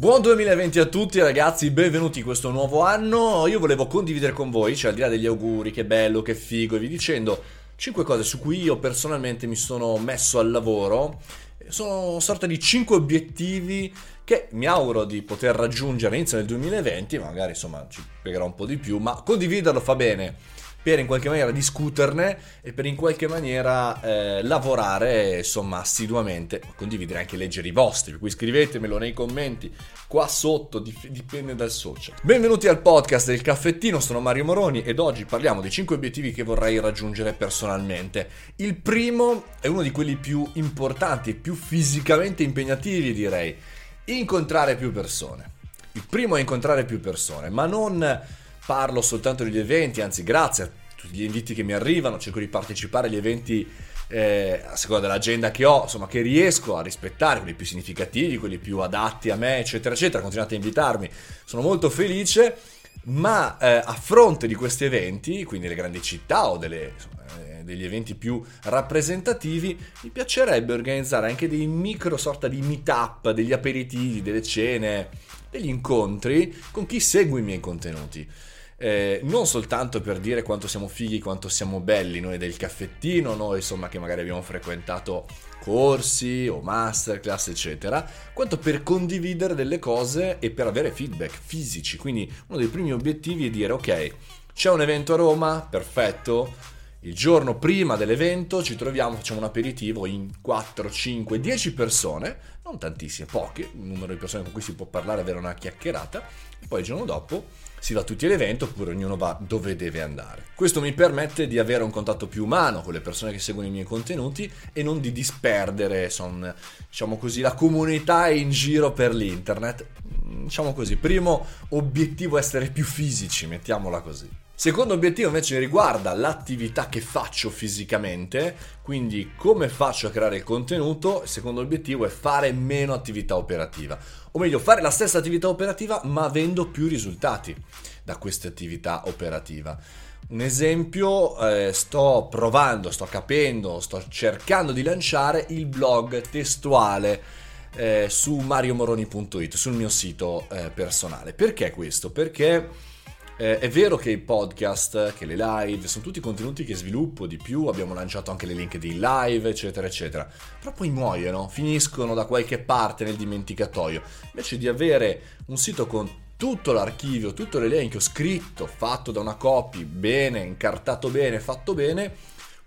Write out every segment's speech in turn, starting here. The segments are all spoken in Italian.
Buon 2020 a tutti ragazzi, benvenuti in questo nuovo anno. Io volevo condividere con voi, cioè al di là degli auguri, che bello, che figo e vi dicendo, 5 cose su cui io personalmente mi sono messo al lavoro. Sono una sorta di 5 obiettivi che mi auguro di poter raggiungere all'inizio del 2020, magari insomma ci spiegherò un po' di più, ma condividerlo fa bene per in qualche maniera discuterne e per in qualche maniera eh, lavorare insomma assiduamente, condividere anche leggere i vostri, per cui scrivetemelo nei commenti qua sotto, dipende dal social. Benvenuti al podcast del caffettino, sono Mario Moroni ed oggi parliamo dei 5 obiettivi che vorrei raggiungere personalmente. Il primo è uno di quelli più importanti più fisicamente impegnativi direi, incontrare più persone. Il primo è incontrare più persone, ma non parlo soltanto degli eventi, anzi grazie a tutti gli inviti che mi arrivano, cerco di partecipare agli eventi eh, a seconda dell'agenda che ho, insomma che riesco a rispettare, quelli più significativi, quelli più adatti a me, eccetera, eccetera, continuate a invitarmi, sono molto felice, ma eh, a fronte di questi eventi, quindi le grandi città o delle, insomma, eh, degli eventi più rappresentativi, mi piacerebbe organizzare anche dei micro sorta di meetup, degli aperitivi, delle cene, degli incontri con chi segue i miei contenuti eh, non soltanto per dire quanto siamo fighi, quanto siamo belli noi del caffettino, noi insomma che magari abbiamo frequentato corsi o masterclass eccetera, quanto per condividere delle cose e per avere feedback fisici. Quindi uno dei primi obiettivi è dire ok, c'è un evento a Roma, perfetto, il giorno prima dell'evento ci troviamo, facciamo un aperitivo in 4, 5, 10 persone, non tantissime, poche, un numero di persone con cui si può parlare, avere una chiacchierata, e poi il giorno dopo si va tutti all'evento oppure ognuno va dove deve andare. Questo mi permette di avere un contatto più umano con le persone che seguono i miei contenuti e non di disperdere, son, diciamo così, la comunità in giro per l'internet. Diciamo così, primo obiettivo è essere più fisici, mettiamola così. Secondo obiettivo invece riguarda l'attività che faccio fisicamente, quindi come faccio a creare il contenuto. Il secondo obiettivo è fare meno attività operativa, o meglio fare la stessa attività operativa ma avendo più risultati da questa attività operativa. Un esempio, eh, sto provando, sto capendo, sto cercando di lanciare il blog testuale eh, su mariomoroni.it, sul mio sito eh, personale. Perché questo? Perché eh, è vero che i podcast, che le live, sono tutti contenuti che sviluppo di più, abbiamo lanciato anche le LinkedIn live, eccetera, eccetera. Però poi muoiono, finiscono da qualche parte nel dimenticatoio. Invece di avere un sito con tutto l'archivio, tutto l'elenco scritto, fatto da una copy, bene, incartato bene, fatto bene,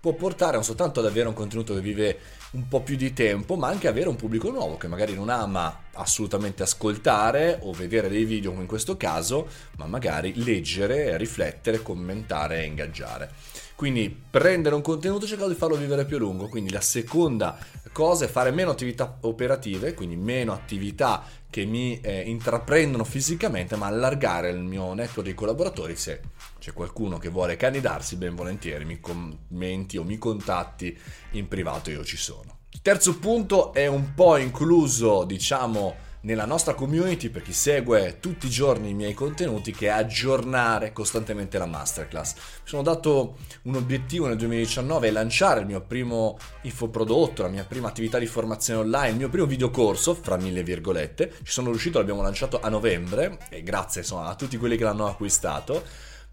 può portare non soltanto ad avere un contenuto che vive un po' più di tempo, ma anche avere un pubblico nuovo che magari non ama assolutamente ascoltare o vedere dei video come in questo caso, ma magari leggere, riflettere, commentare e ingaggiare. Quindi prendere un contenuto cercare di farlo vivere più a lungo. Quindi la seconda cosa è fare meno attività operative, quindi meno attività che mi eh, intraprendono fisicamente, ma allargare il mio network di collaboratori se c'è qualcuno che vuole candidarsi, ben volentieri mi commenti o mi contatti in privato, io ci sono. Terzo punto è un po' incluso, diciamo, nella nostra community per chi segue tutti i giorni i miei contenuti che è aggiornare costantemente la masterclass. Mi sono dato un obiettivo nel 2019 è lanciare il mio primo infoprodotto, la mia prima attività di formazione online, il mio primo videocorso, fra mille virgolette. Ci sono riuscito, l'abbiamo lanciato a novembre e grazie insomma, a tutti quelli che l'hanno acquistato.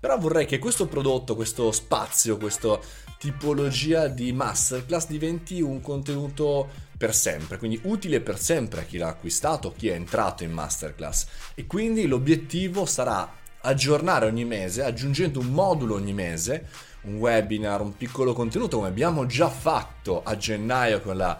Però vorrei che questo prodotto, questo spazio, questa tipologia di masterclass diventi un contenuto per sempre, quindi utile per sempre a chi l'ha acquistato, chi è entrato in masterclass. E quindi l'obiettivo sarà aggiornare ogni mese, aggiungendo un modulo ogni mese, un webinar, un piccolo contenuto come abbiamo già fatto a gennaio con la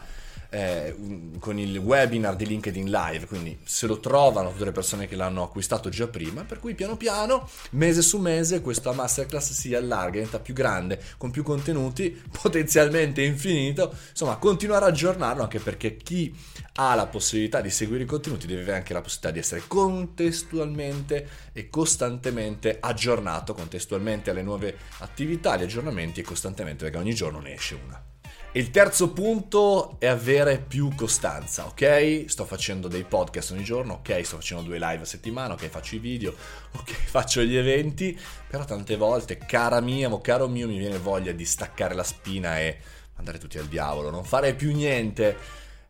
eh, con il webinar di LinkedIn Live, quindi se lo trovano tutte le persone che l'hanno acquistato già prima, per cui piano piano, mese su mese, questa masterclass si allarga, diventa più grande, con più contenuti, potenzialmente infinito, insomma continuare a aggiornarlo anche perché chi ha la possibilità di seguire i contenuti deve avere anche la possibilità di essere contestualmente e costantemente aggiornato, contestualmente alle nuove attività, agli aggiornamenti e costantemente perché ogni giorno ne esce una. Il terzo punto è avere più costanza, ok? Sto facendo dei podcast ogni giorno, ok? Sto facendo due live a settimana, ok? Faccio i video, ok? Faccio gli eventi, però tante volte, cara mia o caro mio, mi viene voglia di staccare la spina e andare tutti al diavolo, non fare più niente.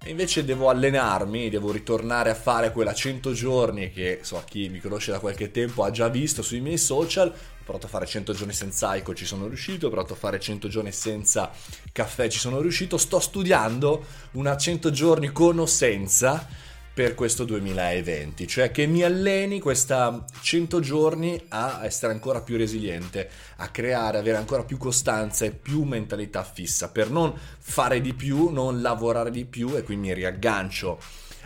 E invece devo allenarmi, devo ritornare a fare quella 100 giorni che so, chi mi conosce da qualche tempo ha già visto sui miei social. Ho provato a fare 100 giorni senza alcol, ci sono riuscito. Ho provato a fare 100 giorni senza caffè, ci sono riuscito. Sto studiando una 100 giorni con o senza per questo 2020, cioè che mi alleni questa 100 giorni a essere ancora più resiliente, a creare, avere ancora più costanza e più mentalità fissa, per non fare di più, non lavorare di più e qui mi riaggancio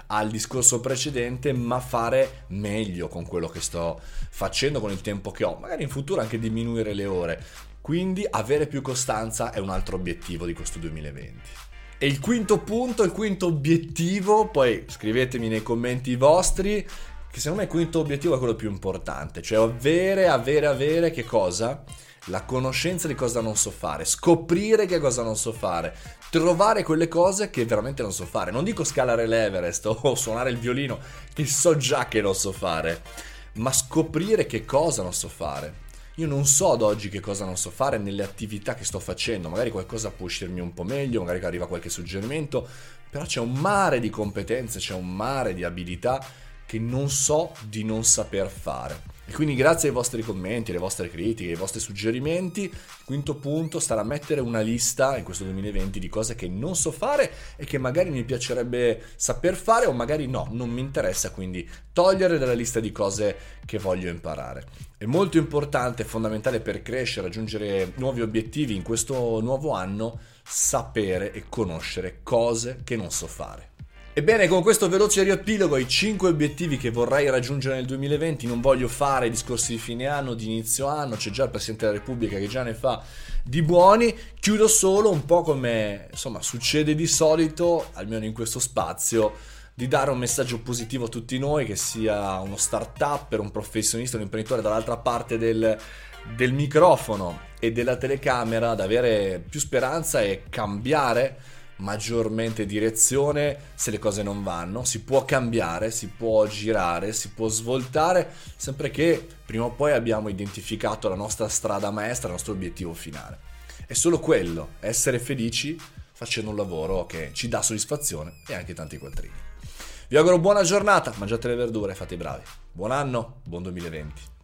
al discorso precedente, ma fare meglio con quello che sto facendo, con il tempo che ho, magari in futuro anche diminuire le ore. Quindi avere più costanza è un altro obiettivo di questo 2020. E il quinto punto, il quinto obiettivo, poi scrivetemi nei commenti i vostri, che secondo me il quinto obiettivo è quello più importante, cioè avere, avere, avere che cosa? La conoscenza di cosa non so fare, scoprire che cosa non so fare, trovare quelle cose che veramente non so fare. Non dico scalare l'Everest o suonare il violino, che so già che non so fare, ma scoprire che cosa non so fare. Io non so ad oggi che cosa non so fare nelle attività che sto facendo, magari qualcosa può uscirmi un po' meglio, magari arriva qualche suggerimento, però c'è un mare di competenze, c'è un mare di abilità che non so di non saper fare. E quindi grazie ai vostri commenti, alle vostre critiche, ai vostri suggerimenti, il quinto punto sarà mettere una lista in questo 2020 di cose che non so fare e che magari mi piacerebbe saper fare o magari no, non mi interessa, quindi togliere dalla lista di cose che voglio imparare. È molto importante, fondamentale per crescere, raggiungere nuovi obiettivi in questo nuovo anno, sapere e conoscere cose che non so fare. Ebbene, con questo veloce riepilogo ai 5 obiettivi che vorrei raggiungere nel 2020, non voglio fare discorsi di fine anno, di inizio anno, c'è già il Presidente della Repubblica che già ne fa di buoni, chiudo solo un po' come insomma succede di solito, almeno in questo spazio, di dare un messaggio positivo a tutti noi, che sia uno start-up, un professionista, un imprenditore dall'altra parte del, del microfono e della telecamera, ad avere più speranza e cambiare maggiormente direzione se le cose non vanno, si può cambiare, si può girare, si può svoltare, sempre che prima o poi abbiamo identificato la nostra strada maestra, il nostro obiettivo finale. È solo quello, essere felici facendo un lavoro che ci dà soddisfazione e anche tanti quattrini. Vi auguro buona giornata, mangiate le verdure, fate i bravi. Buon anno, buon 2020.